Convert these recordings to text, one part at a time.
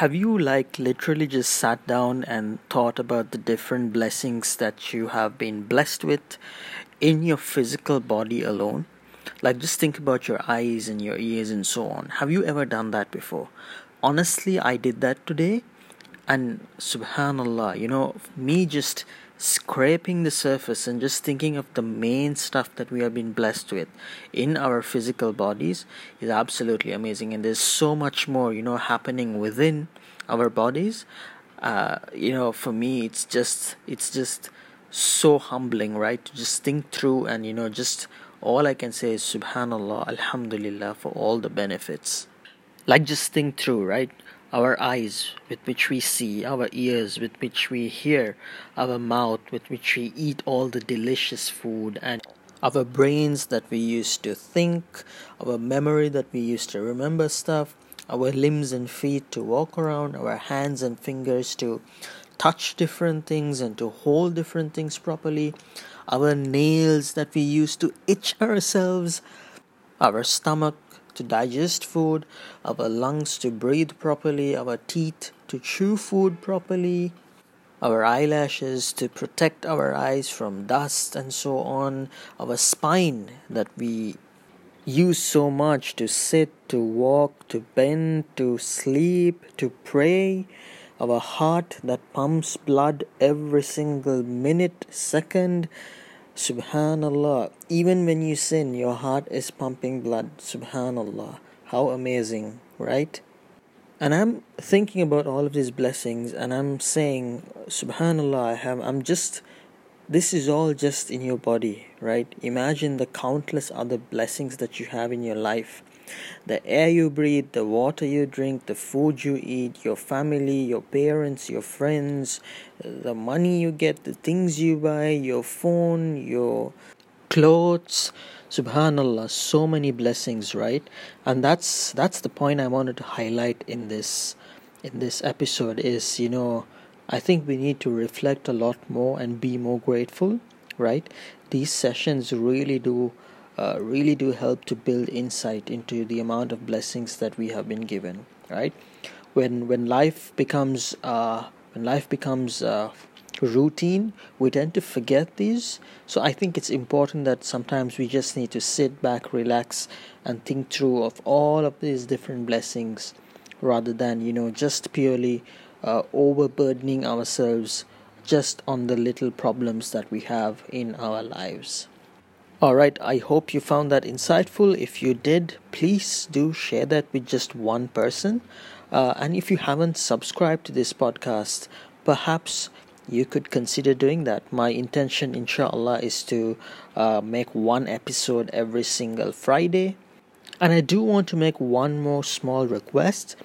Have you like literally just sat down and thought about the different blessings that you have been blessed with in your physical body alone? Like just think about your eyes and your ears and so on. Have you ever done that before? Honestly, I did that today and subhanallah, you know, me just scraping the surface and just thinking of the main stuff that we have been blessed with in our physical bodies is absolutely amazing. And there's so much more you know happening within our bodies. Uh, you know for me it's just it's just so humbling right? To just think through and you know just all i can say is subhanallah alhamdulillah for all the benefits. Like just think through right our eyes with which we see, our ears with which we hear, our mouth with which we eat all the delicious food, and our brains that we use to think, our memory that we use to remember stuff, our limbs and feet to walk around, our hands and fingers to touch different things and to hold different things properly, our nails that we use to itch ourselves, our stomach to digest food, our lungs to breathe properly, our teeth to chew food properly, our eyelashes to protect our eyes from dust and so on, our spine that we use so much to sit, to walk, to bend, to sleep, to pray, our heart that pumps blood every single minute, second, Subhanallah. Even when you sin, your heart is pumping blood. Subhanallah. How amazing, right? And I'm thinking about all of these blessings and I'm saying, Subhanallah, I have I'm just this is all just in your body, right? Imagine the countless other blessings that you have in your life the air you breathe, the water you drink, the food you eat, your family, your parents, your friends, the money you get, the things you buy, your phone, your clothes. Subhanallah, so many blessings, right? And that's that's the point I wanted to highlight in this in this episode is, you know, I think we need to reflect a lot more and be more grateful, right? These sessions really do uh, really do help to build insight into the amount of blessings that we have been given right? When when life becomes uh, when life becomes uh, routine we tend to forget these. So i think it's important that sometimes we just need to sit back relax and think through of all of these different blessings rather than you know just purely uh, overburdening ourselves just on the little problems that we have in our lives Alright, I hope you found that insightful. If you did, please do share that with just one person. Uh, and if you haven't subscribed to this podcast, perhaps you could consider doing that. My intention, inshallah, is to uh, make one episode every single Friday. And I do want to make one more small request.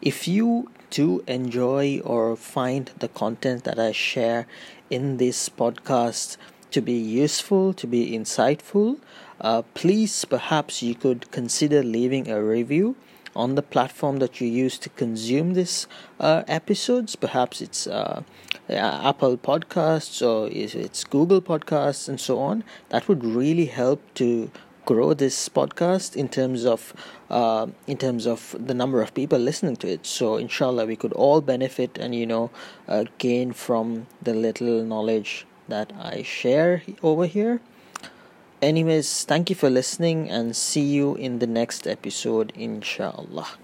If you do enjoy or find the content that I share in this podcast, to be useful, to be insightful, uh, please perhaps you could consider leaving a review on the platform that you use to consume this uh, episodes. Perhaps it's uh, Apple Podcasts or it's Google Podcasts and so on. That would really help to grow this podcast in terms of uh, in terms of the number of people listening to it so inshallah we could all benefit and you know uh, gain from the little knowledge that I share over here. Anyways, thank you for listening and see you in the next episode, inshallah.